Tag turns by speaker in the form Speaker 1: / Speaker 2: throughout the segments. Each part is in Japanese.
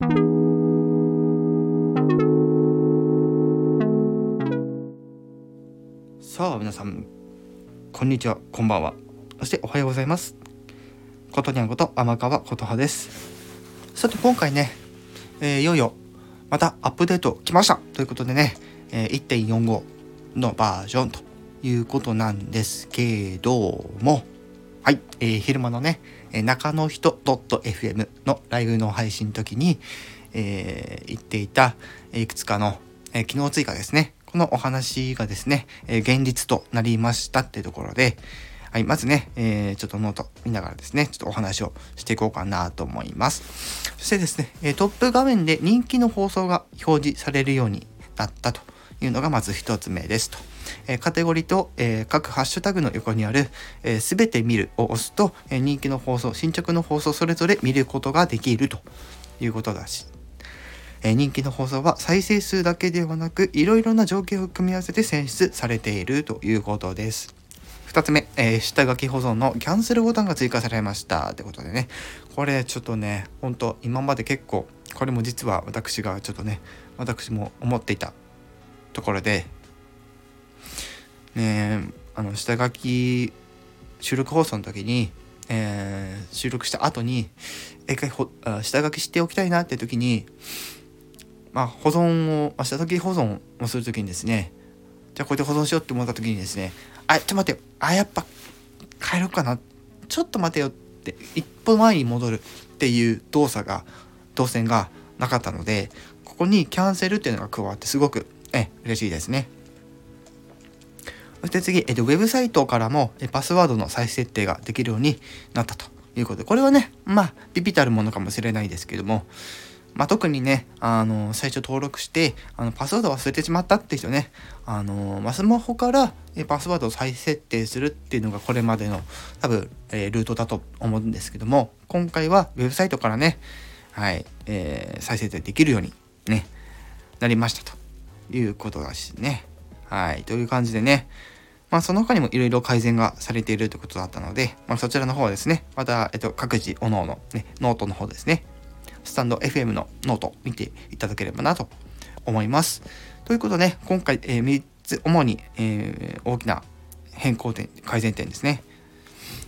Speaker 1: さあ皆さんこんにちはこんばんは。そしておはようございます。ことにゃんこと天川琴葉です。さて今回ね、えー、いよいよまたアップデート来ました。ということでね、えー、1.45のバージョンということなんですけどもはい、えー、昼間のねえ中の人 .fm のライブの配信の時に、えー、言っていたいくつかの、えー、機能追加ですねこのお話がですね、えー、現実となりましたっていうところで、はい、まずね、えー、ちょっとノート見ながらですね、ちょっとお話をしていこうかなと思います。そしてですね、えトップ画面で人気の放送が表示されるようになったというのがまず一つ目ですと。えカテゴリーと、え各ハッシュタグの横にあるすべ、えー、て見るを押すと、え人気の放送、新着の放送それぞれ見ることができるということだし、え人気の放送は再生数だけではなくいろいろな条件を組み合わせて選出されているということです。2つ目、えー、下書き保存のキャンセルボタンが追加されましたってことでねこれちょっとねほんと今まで結構これも実は私がちょっとね私も思っていたところでねあの下書き収録放送の時に、えー、収録した後に一回ほ下書きしておきたいなって時にまあ、保存を、まあ、下書き保存をするときにですね、じゃあこうやって保存しようって思ったときにですね、あ、ちょっと待って。あ、やっぱ変えるかな。ちょっと待てよって、一歩前に戻るっていう動作が、動線がなかったので、ここにキャンセルっていうのが加わってすごく、え、嬉しいですね。そして次、えっと、ウェブサイトからもえパスワードの再設定ができるようになったということ。で、これはね、まあ、ビビたるものかもしれないですけども、まあ、特にね、あの、最初登録して、あの、パスワード忘れてしまったって人ね、あの、まあ、スマホからパスワードを再設定するっていうのがこれまでの多分、えー、ルートだと思うんですけども、今回はウェブサイトからね、はい、えー、再設定できるようにね、なりましたと。いうことだしね。はい、という感じでね、まあ、その他にもいろいろ改善がされているということだったので、まあ、そちらの方はですね、また、えっと、各自、おのおの、ね、ノートの方ですね、スタンド FM のノート見ていただければなと思います。ということで、ね、今回、えー、3つ主に、えー、大きな変更点、改善点ですね。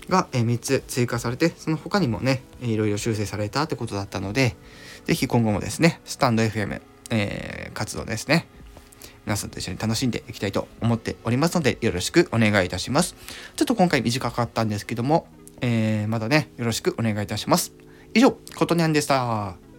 Speaker 1: が、えー、3つ追加されて、その他にもね、いろいろ修正されたってことだったので、ぜひ今後もですね、スタンド FM、えー、活動ですね、皆さんと一緒に楽しんでいきたいと思っておりますので、よろしくお願いいたします。ちょっと今回短かったんですけども、えー、まだね、よろしくお願いいたします。以上、ことにゃんでした。